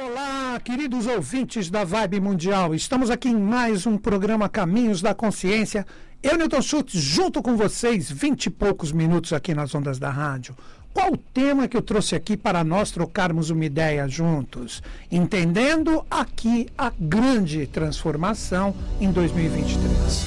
Olá, queridos ouvintes da Vibe Mundial. Estamos aqui em mais um programa Caminhos da Consciência. Eu, Newton Schultz, junto com vocês, vinte e poucos minutos aqui nas ondas da rádio. Qual o tema que eu trouxe aqui para nós trocarmos uma ideia juntos? Entendendo aqui a grande transformação em 2023.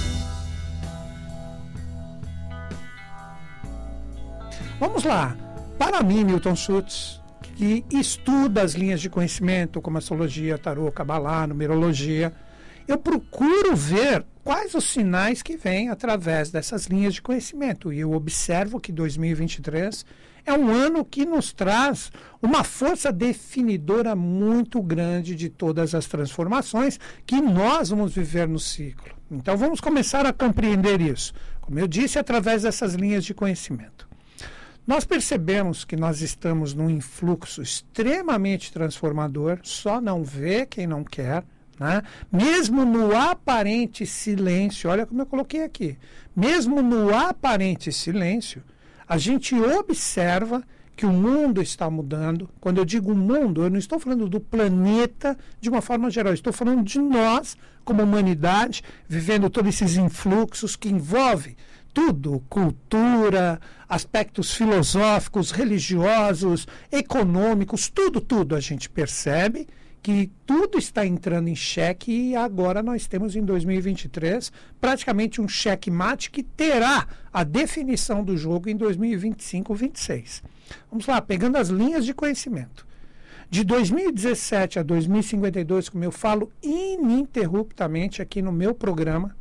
Vamos lá. Para mim, Newton Schultz, que estuda as linhas de conhecimento, como astrologia, tarô, cabalá, numerologia, eu procuro ver quais os sinais que vêm através dessas linhas de conhecimento. E eu observo que 2023 é um ano que nos traz uma força definidora muito grande de todas as transformações que nós vamos viver no ciclo. Então vamos começar a compreender isso, como eu disse, através dessas linhas de conhecimento. Nós percebemos que nós estamos num influxo extremamente transformador, só não vê quem não quer, né? mesmo no aparente silêncio, olha como eu coloquei aqui, mesmo no aparente silêncio, a gente observa que o mundo está mudando. Quando eu digo mundo, eu não estou falando do planeta de uma forma geral, estou falando de nós, como humanidade, vivendo todos esses influxos que envolvem tudo, cultura, aspectos filosóficos, religiosos, econômicos, tudo, tudo a gente percebe que tudo está entrando em xeque e agora nós temos em 2023 praticamente um cheque-mate que terá a definição do jogo em 2025-26. Vamos lá, pegando as linhas de conhecimento. De 2017 a 2052, como eu falo ininterruptamente aqui no meu programa,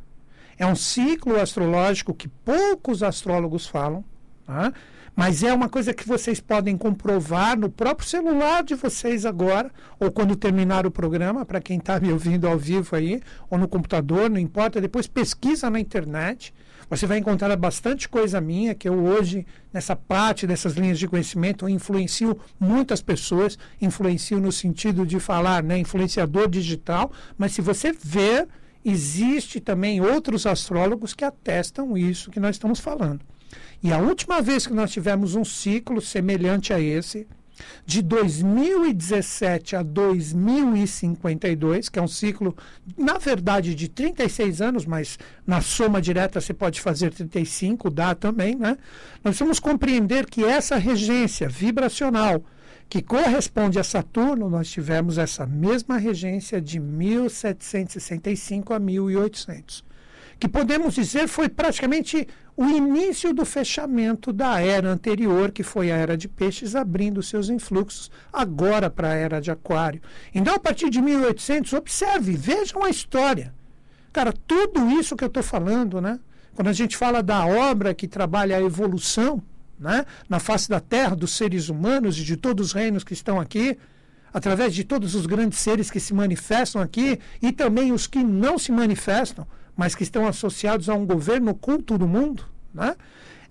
é um ciclo astrológico que poucos astrólogos falam, tá? mas é uma coisa que vocês podem comprovar no próprio celular de vocês agora, ou quando terminar o programa, para quem está me ouvindo ao vivo aí, ou no computador, não importa, depois pesquisa na internet. Você vai encontrar bastante coisa minha que eu hoje, nessa parte dessas linhas de conhecimento, influencio muitas pessoas, influencio no sentido de falar, né, influenciador digital, mas se você ver existe também outros astrólogos que atestam isso que nós estamos falando. E a última vez que nós tivemos um ciclo semelhante a esse, de 2017 a 2052, que é um ciclo, na verdade, de 36 anos, mas na soma direta você pode fazer 35, dá também, né? Nós vamos compreender que essa regência vibracional que corresponde a Saturno, nós tivemos essa mesma regência de 1765 a 1800, que podemos dizer foi praticamente o início do fechamento da era anterior, que foi a era de peixes, abrindo seus influxos agora para a era de aquário. Então, a partir de 1800, observe, vejam a história. Cara, tudo isso que eu estou falando, né? Quando a gente fala da obra que trabalha a evolução, né, na face da terra, dos seres humanos e de todos os reinos que estão aqui, através de todos os grandes seres que se manifestam aqui e também os que não se manifestam, mas que estão associados a um governo culto do mundo, né?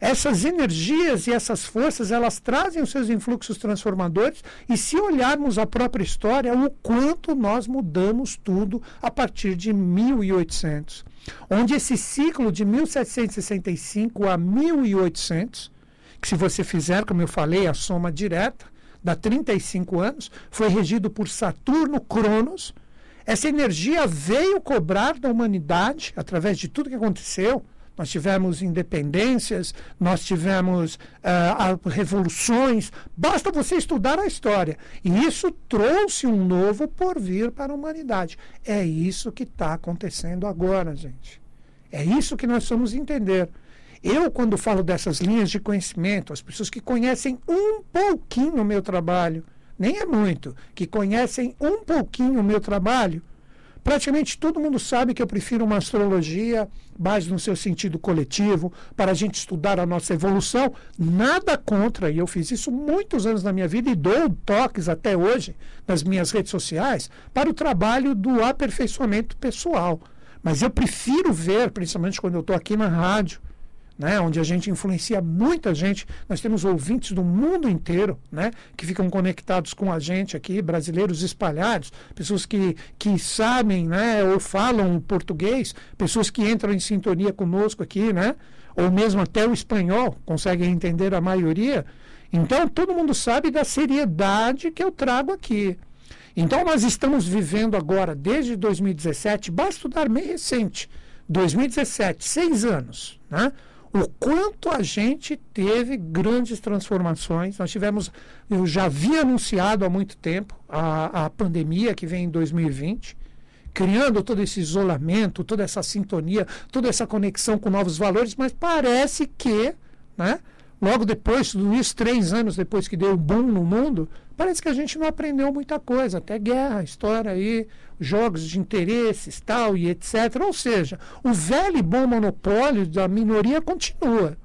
Essas energias e essas forças, elas trazem os seus influxos transformadores e se olharmos a própria história, o quanto nós mudamos tudo a partir de 1800, onde esse ciclo de 1765 a 1800 que se você fizer, como eu falei, a soma direta, dá 35 anos, foi regido por Saturno Cronos. Essa energia veio cobrar da humanidade através de tudo que aconteceu. Nós tivemos independências, nós tivemos uh, revoluções. Basta você estudar a história. E isso trouxe um novo porvir para a humanidade. É isso que está acontecendo agora, gente. É isso que nós vamos entender. Eu, quando falo dessas linhas de conhecimento, as pessoas que conhecem um pouquinho o meu trabalho, nem é muito, que conhecem um pouquinho o meu trabalho, praticamente todo mundo sabe que eu prefiro uma astrologia mais no seu sentido coletivo, para a gente estudar a nossa evolução. Nada contra, e eu fiz isso muitos anos na minha vida e dou toques até hoje nas minhas redes sociais para o trabalho do aperfeiçoamento pessoal. Mas eu prefiro ver, principalmente quando eu estou aqui na rádio, né, onde a gente influencia muita gente. Nós temos ouvintes do mundo inteiro né, que ficam conectados com a gente aqui, brasileiros espalhados, pessoas que, que sabem né, ou falam português, pessoas que entram em sintonia conosco aqui, né, ou mesmo até o espanhol, conseguem entender a maioria. Então, todo mundo sabe da seriedade que eu trago aqui. Então, nós estamos vivendo agora, desde 2017, basta estudar meio recente, 2017, seis anos, né? O quanto a gente teve grandes transformações. Nós tivemos, eu já havia anunciado há muito tempo, a, a pandemia que vem em 2020, criando todo esse isolamento, toda essa sintonia, toda essa conexão com novos valores, mas parece que, né, logo depois, tudo isso, três anos depois que deu o boom no mundo, parece que a gente não aprendeu muita coisa, até guerra, história aí, jogos de interesses, tal e etc. Ou seja, o velho e bom monopólio da minoria continua.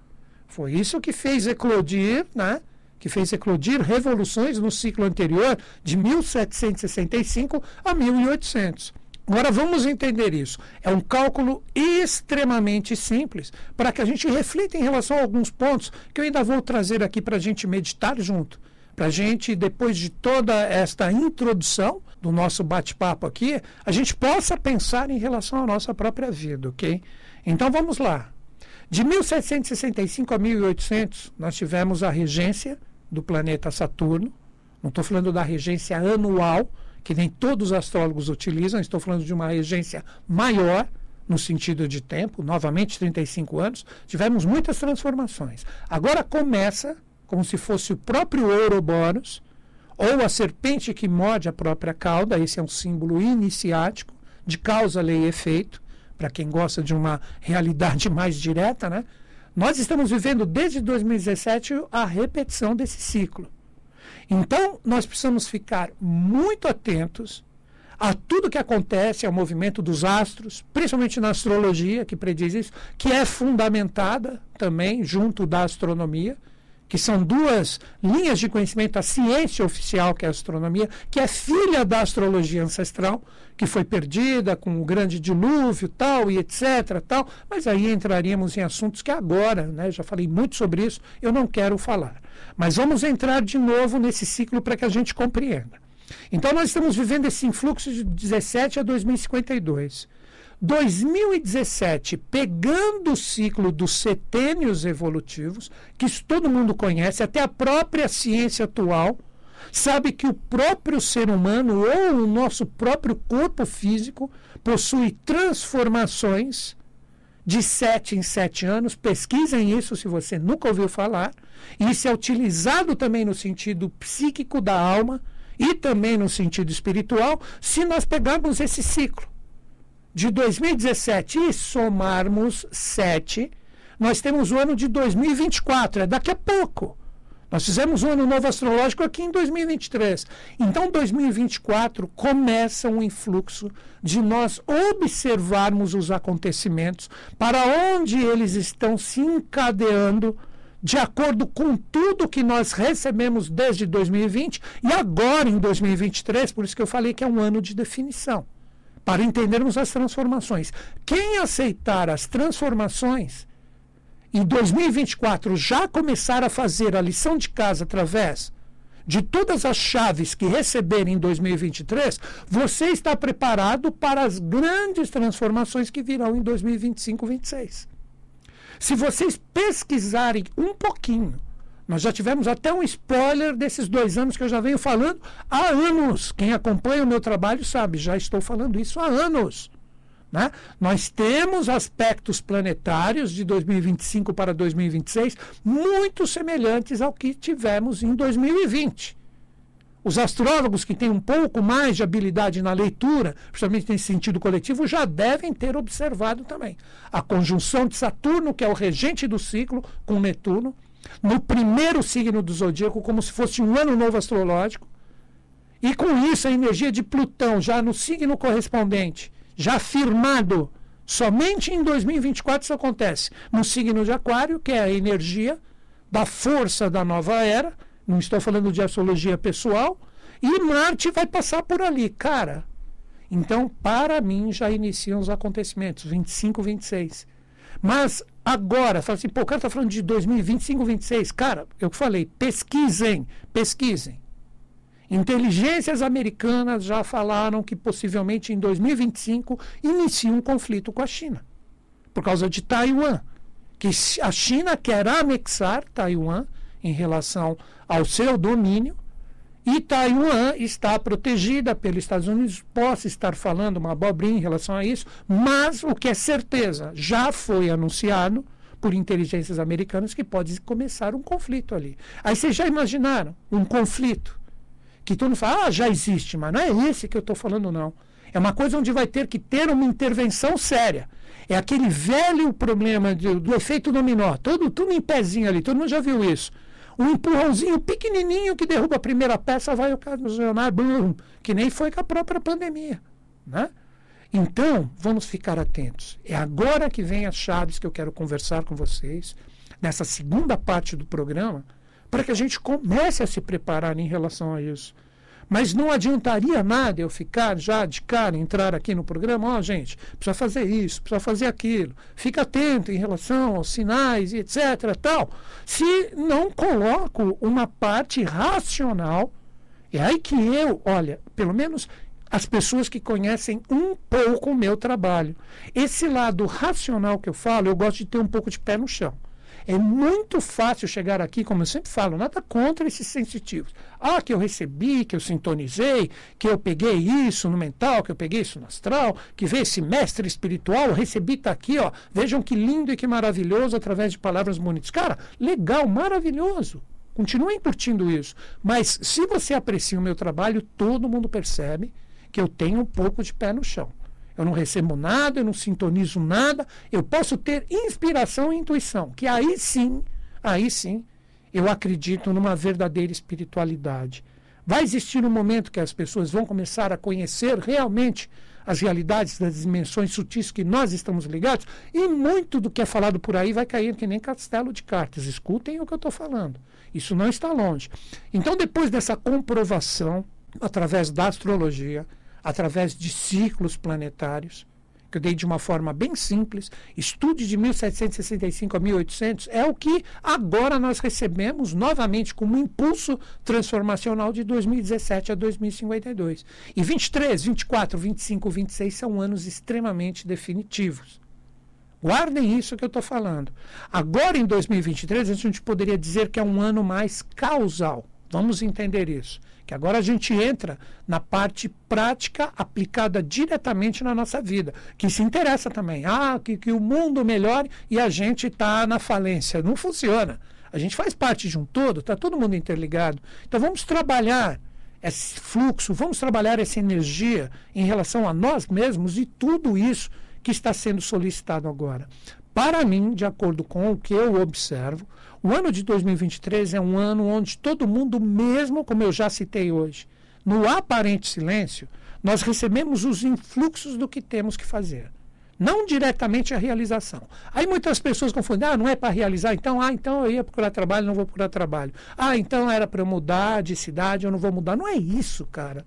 Foi isso que fez eclodir, né? que fez eclodir revoluções no ciclo anterior, de 1765 a 1800. Agora vamos entender isso. É um cálculo extremamente simples para que a gente reflita em relação a alguns pontos que eu ainda vou trazer aqui para a gente meditar junto. Para a gente, depois de toda esta introdução do nosso bate-papo aqui, a gente possa pensar em relação à nossa própria vida, ok? Então vamos lá. De 1765 a 1800, nós tivemos a regência do planeta Saturno. Não estou falando da regência anual, que nem todos os astrólogos utilizam, estou falando de uma regência maior, no sentido de tempo, novamente 35 anos, tivemos muitas transformações. Agora começa como se fosse o próprio Ouroboros, ou a serpente que morde a própria cauda, esse é um símbolo iniciático de causa, lei e efeito, para quem gosta de uma realidade mais direta, né? Nós estamos vivendo desde 2017 a repetição desse ciclo. Então, nós precisamos ficar muito atentos a tudo que acontece ao movimento dos astros, principalmente na astrologia, que prediz isso, que é fundamentada também junto da astronomia, que são duas linhas de conhecimento, a ciência oficial, que é a astronomia, que é filha da astrologia ancestral, que foi perdida com o grande dilúvio, tal, e etc, tal, mas aí entraríamos em assuntos que agora, né, já falei muito sobre isso, eu não quero falar. Mas vamos entrar de novo nesse ciclo para que a gente compreenda. Então, nós estamos vivendo esse influxo de 17 a 2052. 2017, pegando o ciclo dos setênios evolutivos, que isso todo mundo conhece, até a própria ciência atual, sabe que o próprio ser humano ou o nosso próprio corpo físico possui transformações de sete em sete anos. Pesquisem isso se você nunca ouviu falar. Isso é utilizado também no sentido psíquico da alma e também no sentido espiritual, se nós pegarmos esse ciclo de 2017 e somarmos 7, nós temos o ano de 2024, é daqui a pouco. Nós fizemos um ano novo astrológico aqui em 2023. Então, 2024 começa um influxo de nós observarmos os acontecimentos, para onde eles estão se encadeando, de acordo com tudo que nós recebemos desde 2020 e agora em 2023, por isso que eu falei que é um ano de definição para entendermos as transformações. Quem aceitar as transformações em 2024 já começar a fazer a lição de casa através de todas as chaves que receber em 2023, você está preparado para as grandes transformações que virão em 2025, 2026. Se vocês pesquisarem um pouquinho nós já tivemos até um spoiler desses dois anos que eu já venho falando há anos. Quem acompanha o meu trabalho sabe, já estou falando isso há anos. Né? Nós temos aspectos planetários de 2025 para 2026 muito semelhantes ao que tivemos em 2020. Os astrólogos que têm um pouco mais de habilidade na leitura, principalmente nesse sentido coletivo, já devem ter observado também a conjunção de Saturno, que é o regente do ciclo, com Netuno, no primeiro signo do zodíaco, como se fosse um ano novo astrológico. E com isso, a energia de Plutão, já no signo correspondente, já firmado, somente em 2024 isso acontece, no signo de Aquário, que é a energia da força da nova era, não estou falando de astrologia pessoal, e Marte vai passar por ali, cara. Então, para mim, já iniciam os acontecimentos, 25, 26. Mas agora, fala assim, pô, o cara está falando de 2025, 26. Cara, eu falei, pesquisem, pesquisem. Inteligências americanas já falaram que possivelmente em 2025 inicia um conflito com a China, por causa de Taiwan. Que a China quer anexar Taiwan em relação ao seu domínio E Taiwan está protegida pelos Estados Unidos. Posso estar falando uma abobrinha em relação a isso, mas o que é certeza, já foi anunciado por inteligências americanas que pode começar um conflito ali. Aí vocês já imaginaram um conflito? Que todo mundo fala, ah, já existe, mas não é esse que eu estou falando, não. É uma coisa onde vai ter que ter uma intervenção séria. É aquele velho problema do, do efeito dominó. Todo, tudo em pezinho ali, todo mundo já viu isso um empurrãozinho pequenininho que derruba a primeira peça, vai ocasionar boom, que nem foi com a própria pandemia. Né? Então, vamos ficar atentos. É agora que vem as chaves que eu quero conversar com vocês, nessa segunda parte do programa, para que a gente comece a se preparar em relação a isso. Mas não adiantaria nada eu ficar já de cara, entrar aqui no programa, ó, oh, gente, precisa fazer isso, precisa fazer aquilo. Fica atento em relação aos sinais etc. tal, se não coloco uma parte racional. É aí que eu, olha, pelo menos as pessoas que conhecem um pouco o meu trabalho. Esse lado racional que eu falo, eu gosto de ter um pouco de pé no chão. É muito fácil chegar aqui, como eu sempre falo, nada contra esses sensitivos. Ah, que eu recebi, que eu sintonizei, que eu peguei isso no mental, que eu peguei isso no astral, que veio esse mestre espiritual, recebi, está aqui, ó. Vejam que lindo e que maravilhoso através de palavras bonitas. Cara, legal, maravilhoso. Continuem curtindo isso. Mas se você aprecia o meu trabalho, todo mundo percebe que eu tenho um pouco de pé no chão. Eu não recebo nada, eu não sintonizo nada. Eu posso ter inspiração e intuição, que aí sim, aí sim, eu acredito numa verdadeira espiritualidade. Vai existir um momento que as pessoas vão começar a conhecer realmente as realidades das dimensões sutis que nós estamos ligados, e muito do que é falado por aí vai cair que nem castelo de cartas. Escutem o que eu estou falando. Isso não está longe. Então, depois dessa comprovação, através da astrologia, através de ciclos planetários, que eu dei de uma forma bem simples. Estude de 1765 a 1800 é o que agora nós recebemos novamente como impulso transformacional de 2017 a 2052. E 23, 24, 25, 26 são anos extremamente definitivos. Guardem isso que eu estou falando. Agora, em 2023, a gente poderia dizer que é um ano mais causal. Vamos entender isso que agora a gente entra na parte prática aplicada diretamente na nossa vida, que se interessa também. Ah, que, que o mundo melhore e a gente está na falência. Não funciona. A gente faz parte de um todo, está todo mundo interligado. Então vamos trabalhar esse fluxo, vamos trabalhar essa energia em relação a nós mesmos e tudo isso que está sendo solicitado agora. Para mim, de acordo com o que eu observo, o ano de 2023 é um ano onde todo mundo, mesmo como eu já citei hoje, no aparente silêncio, nós recebemos os influxos do que temos que fazer. Não diretamente a realização. Aí muitas pessoas confundem, ah, não é para realizar, então, ah, então eu ia procurar trabalho, não vou procurar trabalho. Ah, então era para mudar de cidade, eu não vou mudar. Não é isso, cara.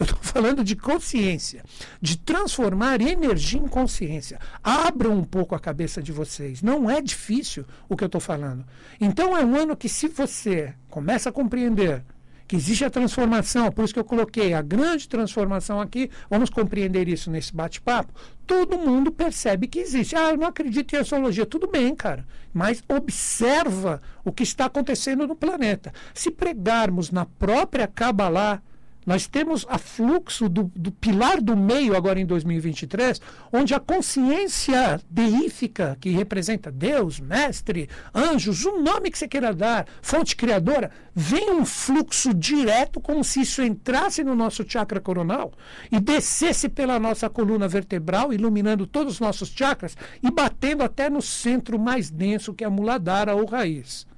Eu estou falando de consciência, de transformar energia em consciência. Abram um pouco a cabeça de vocês. Não é difícil o que eu estou falando. Então é um ano que, se você começa a compreender que existe a transformação, por isso que eu coloquei a grande transformação aqui, vamos compreender isso nesse bate-papo. Todo mundo percebe que existe. Ah, eu não acredito em astrologia. Tudo bem, cara, mas observa o que está acontecendo no planeta. Se pregarmos na própria Kabbalah, nós temos a fluxo do, do, pilar do meio agora em 2023, onde a consciência deífica, que representa Deus, mestre, anjos, o nome que você queira dar, fonte criadora, vem um fluxo direto, como se isso entrasse no nosso chakra coronal e descesse pela nossa coluna vertebral, iluminando todos os nossos chakras e batendo até no centro mais denso, que é a muladhara ou raiz.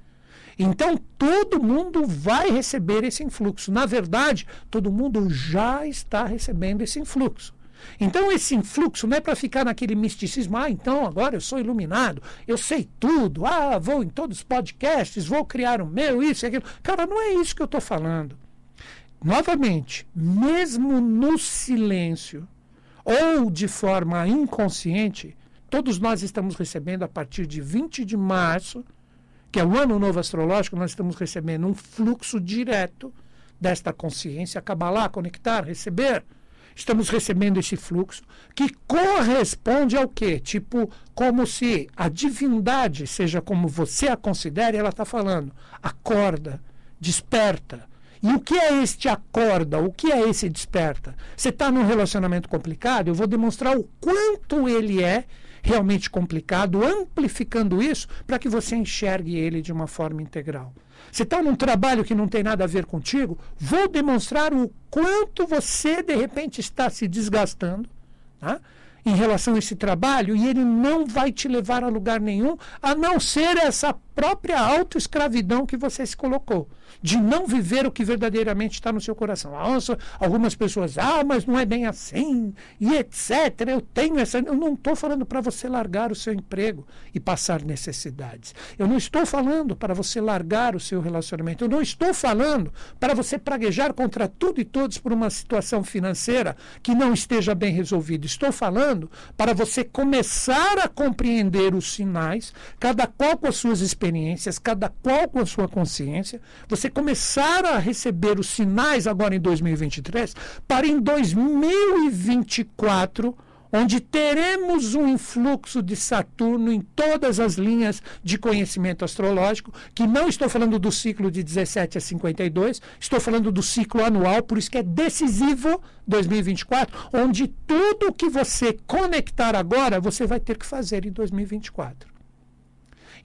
Então todo mundo vai receber esse influxo. Na verdade, todo mundo já está recebendo esse influxo. Então esse influxo não é para ficar naquele misticismo, ah, então agora eu sou iluminado, eu sei tudo, ah, vou em todos os podcasts, vou criar o meu, isso e aquilo. Cara, não é isso que eu estou falando. Novamente, mesmo no silêncio ou de forma inconsciente, todos nós estamos recebendo a partir de 20 de março que é o ano novo astrológico, nós estamos recebendo um fluxo direto desta consciência, acabar lá, conectar, receber. Estamos recebendo esse fluxo que corresponde ao quê? Tipo, como se a divindade, seja como você a considere, ela está falando, acorda, desperta. E o que é este acorda? O que é esse desperta? Você está num relacionamento complicado? Eu vou demonstrar o quanto ele é realmente complicado, amplificando isso para que você enxergue ele de uma forma integral. Você está num trabalho que não tem nada a ver contigo? Vou demonstrar o quanto você, de repente, está se desgastando. Tá? Em relação a esse trabalho e ele não vai te levar a lugar nenhum, a não ser essa própria autoescravidão que você se colocou, de não viver o que verdadeiramente está no seu coração. Nossa, algumas pessoas, ah, mas não é bem assim, e etc. Eu tenho essa. Eu não estou falando para você largar o seu emprego e passar necessidades. Eu não estou falando para você largar o seu relacionamento. Eu não estou falando para você praguejar contra tudo e todos por uma situação financeira que não esteja bem resolvida. Estou falando para você começar a compreender os sinais, cada qual com as suas experiências experiências, cada qual com a sua consciência, você começar a receber os sinais agora em 2023, para em 2024 onde teremos um influxo de Saturno em todas as linhas de conhecimento astrológico, que não estou falando do ciclo de 17 a 52, estou falando do ciclo anual, por isso que é decisivo 2024, onde tudo que você conectar agora, você vai ter que fazer em 2024.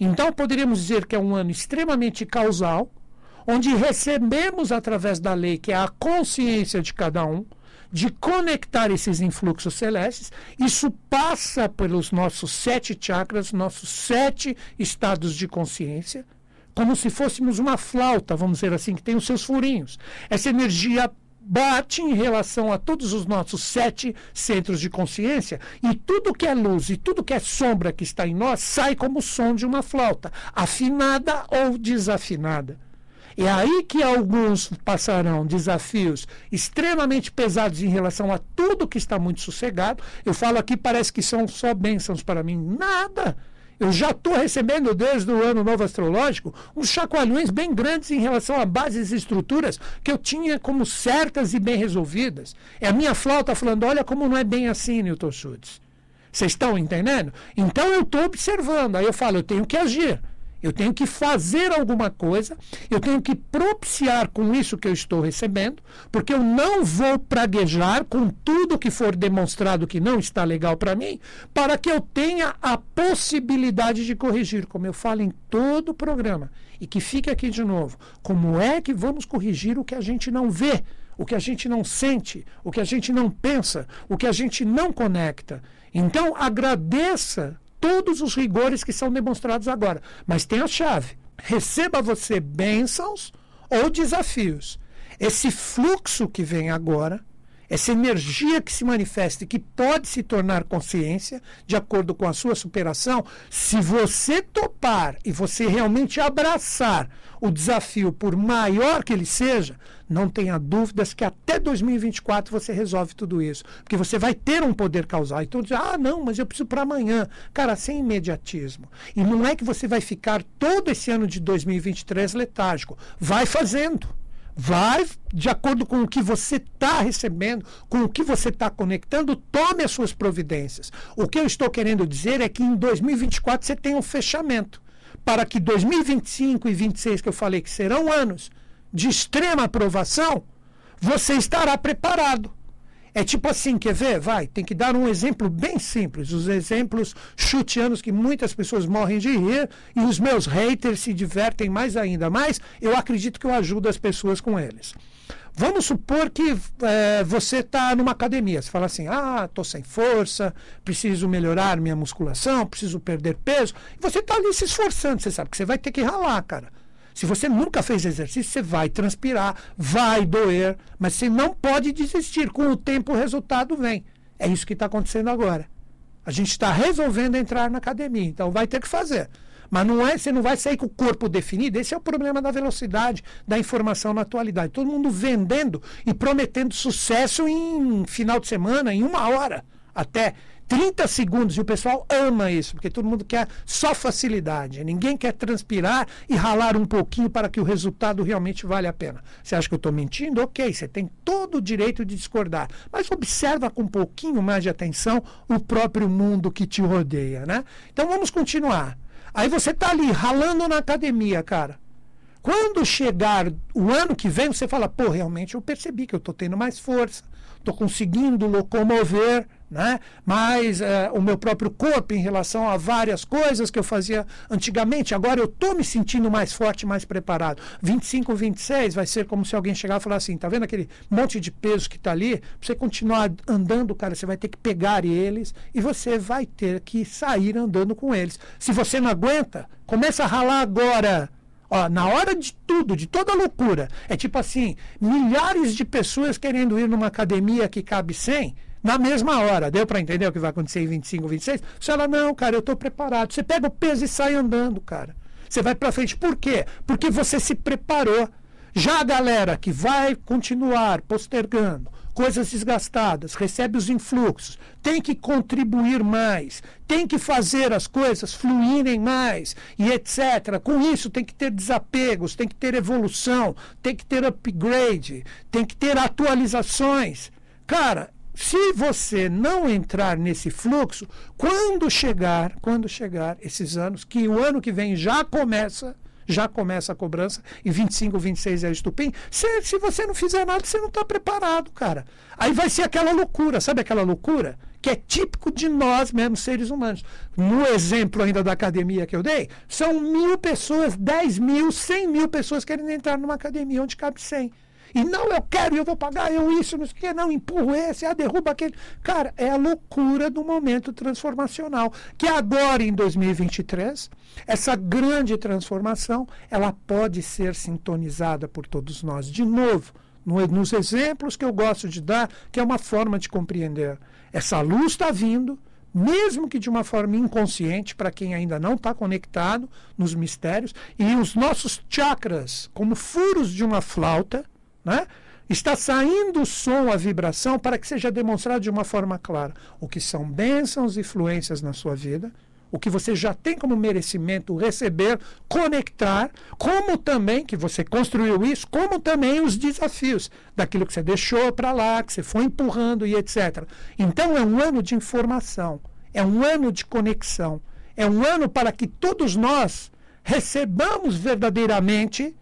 Então, poderíamos dizer que é um ano extremamente causal, onde recebemos, através da lei, que é a consciência de cada um, de conectar esses influxos celestes. Isso passa pelos nossos sete chakras, nossos sete estados de consciência, como se fôssemos uma flauta, vamos dizer assim, que tem os seus furinhos. Essa energia bate em relação a todos os nossos sete centros de consciência e tudo que é luz e tudo que é sombra que está em nós sai como som de uma flauta, afinada ou desafinada. É aí que alguns passarão desafios extremamente pesados em relação a tudo que está muito sossegado. Eu falo aqui, parece que são só bênçãos para mim. Nada! Eu já estou recebendo desde o ano novo astrológico uns chacoalhões bem grandes em relação a bases e estruturas que eu tinha como certas e bem resolvidas. É a minha flauta falando: olha como não é bem assim, Newton Schultz. Vocês estão entendendo? Então eu estou observando. Aí eu falo: eu tenho que agir. Eu tenho que fazer alguma coisa, eu tenho que propiciar com isso que eu estou recebendo, porque eu não vou praguejar com tudo que for demonstrado que não está legal para mim, para que eu tenha a possibilidade de corrigir, como eu falo em todo o programa. E que fique aqui de novo: como é que vamos corrigir o que a gente não vê? o que a gente não sente, o que a gente não pensa, o que a gente não conecta. Então, agradeça todos os rigores que são demonstrados agora. Mas tem a chave. Receba você bênçãos ou desafios. Esse fluxo que vem agora, essa energia que se manifesta e que pode se tornar consciência, de acordo com a sua superação, se você topar e você realmente abraçar o desafio, por maior que ele seja, não tenha dúvidas que até 2024 você resolve tudo isso. Porque você vai ter um poder causal. Então, diz, ah, não, mas eu preciso para amanhã. Cara, sem imediatismo. E não é que você vai ficar todo esse ano de 2023 letárgico. Vai fazendo. Vai, de acordo com o que você está recebendo, com o que você está conectando, tome as suas providências. O que eu estou querendo dizer é que em 2024 você tem um fechamento. Para que 2025 e 2026, que eu falei que serão anos de extrema aprovação, você estará preparado. É tipo assim, quer ver? Vai, tem que dar um exemplo bem simples. Os exemplos chutianos que muitas pessoas morrem de rir e os meus haters se divertem mais ainda. Mas eu acredito que eu ajudo as pessoas com eles. Vamos supor que é, você está numa academia. Você fala assim: ah, estou sem força, preciso melhorar minha musculação, preciso perder peso. E você está ali se esforçando. Você sabe que você vai ter que ralar, cara. Se você nunca fez exercício, você vai transpirar, vai doer, mas você não pode desistir. Com o tempo, o resultado vem. É isso que está acontecendo agora. A gente está resolvendo entrar na academia, então vai ter que fazer. Mas não é, você não vai sair com o corpo definido. Esse é o problema da velocidade da informação na atualidade. Todo mundo vendendo e prometendo sucesso em final de semana, em uma hora até. 30 segundos e o pessoal ama isso, porque todo mundo quer só facilidade. Ninguém quer transpirar e ralar um pouquinho para que o resultado realmente vale a pena. Você acha que eu estou mentindo? Ok, você tem todo o direito de discordar. Mas observa com um pouquinho mais de atenção o próprio mundo que te rodeia, né? Então vamos continuar. Aí você está ali ralando na academia, cara quando chegar o ano que vem, você fala, pô, realmente eu percebi que eu estou tendo mais força, estou conseguindo locomover né? mais uh, o meu próprio corpo em relação a várias coisas que eu fazia antigamente. Agora eu estou me sentindo mais forte, mais preparado. 25, 26 vai ser como se alguém chegar e falar assim: tá vendo aquele monte de peso que está ali? Para você continuar andando, cara, você vai ter que pegar eles e você vai ter que sair andando com eles. Se você não aguenta, começa a ralar agora. Ó, na hora de tudo, de toda loucura, é tipo assim, milhares de pessoas querendo ir numa academia que cabe 100, na mesma hora. Deu para entender o que vai acontecer em 25, 26? Você fala, não, cara, eu estou preparado. Você pega o peso e sai andando, cara. Você vai para frente. Por quê? Porque você se preparou. Já a galera que vai continuar postergando, coisas desgastadas, recebe os influxos, tem que contribuir mais, tem que fazer as coisas fluírem mais e etc. Com isso tem que ter desapegos, tem que ter evolução, tem que ter upgrade, tem que ter atualizações. Cara, se você não entrar nesse fluxo, quando chegar, quando chegar esses anos, que o ano que vem já começa, já começa a cobrança, e 25, 26 é o estupim. Se, se você não fizer nada, você não está preparado, cara. Aí vai ser aquela loucura, sabe aquela loucura? Que é típico de nós mesmos, seres humanos. No exemplo ainda da academia que eu dei, são mil pessoas, 10 mil, 100 mil pessoas querendo entrar numa academia onde cabe 100. E não, eu quero, eu vou pagar, eu isso, não sei o que, não, empurro esse, ah, derruba aquele. Cara, é a loucura do momento transformacional. Que agora, em 2023, essa grande transformação, ela pode ser sintonizada por todos nós. De novo, no, nos exemplos que eu gosto de dar, que é uma forma de compreender. Essa luz está vindo, mesmo que de uma forma inconsciente, para quem ainda não está conectado nos mistérios, e os nossos chakras, como furos de uma flauta, né? Está saindo o som, a vibração, para que seja demonstrado de uma forma clara o que são bênçãos e influências na sua vida, o que você já tem como merecimento receber, conectar, como também que você construiu isso, como também os desafios daquilo que você deixou para lá, que você foi empurrando e etc. Então é um ano de informação, é um ano de conexão, é um ano para que todos nós recebamos verdadeiramente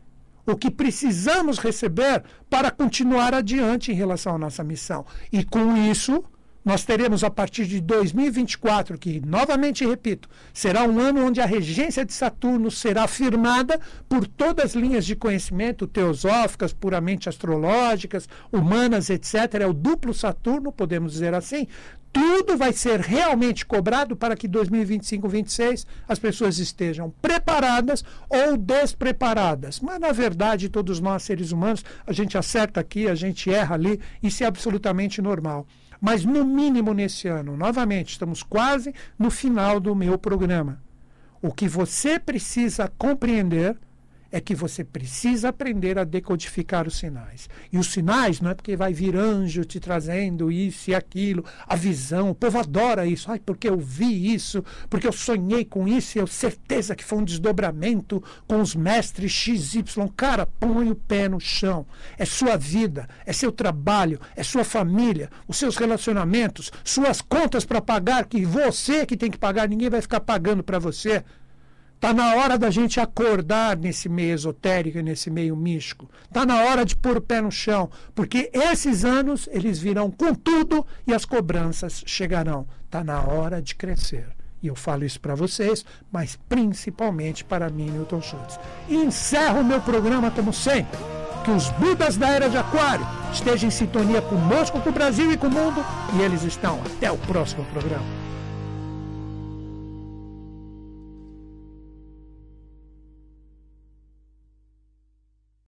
o que precisamos receber para continuar adiante em relação à nossa missão. E com isso, nós teremos a partir de 2024, que novamente repito, será um ano onde a regência de Saturno será firmada por todas as linhas de conhecimento teosóficas, puramente astrológicas, humanas, etc. É o duplo Saturno, podemos dizer assim, tudo vai ser realmente cobrado para que 2025, 26 as pessoas estejam preparadas ou despreparadas. Mas na verdade, todos nós seres humanos, a gente acerta aqui, a gente erra ali, isso é absolutamente normal. Mas no mínimo nesse ano, novamente, estamos quase no final do meu programa. O que você precisa compreender é que você precisa aprender a decodificar os sinais. E os sinais não é porque vai vir anjo te trazendo isso e aquilo, a visão. O povo adora isso. Ai, porque eu vi isso, porque eu sonhei com isso e eu certeza que foi um desdobramento com os mestres XY. Cara, põe o pé no chão. É sua vida, é seu trabalho, é sua família, os seus relacionamentos, suas contas para pagar, que você que tem que pagar, ninguém vai ficar pagando para você. Está na hora da gente acordar nesse meio esotérico, nesse meio místico. Está na hora de pôr o pé no chão, porque esses anos eles virão com tudo e as cobranças chegarão. Está na hora de crescer. E eu falo isso para vocês, mas principalmente para mim, Milton Schultz. E encerro o meu programa como sempre. Que os Budas da Era de Aquário estejam em sintonia conosco, com o Brasil e com o mundo. E eles estão. Até o próximo programa.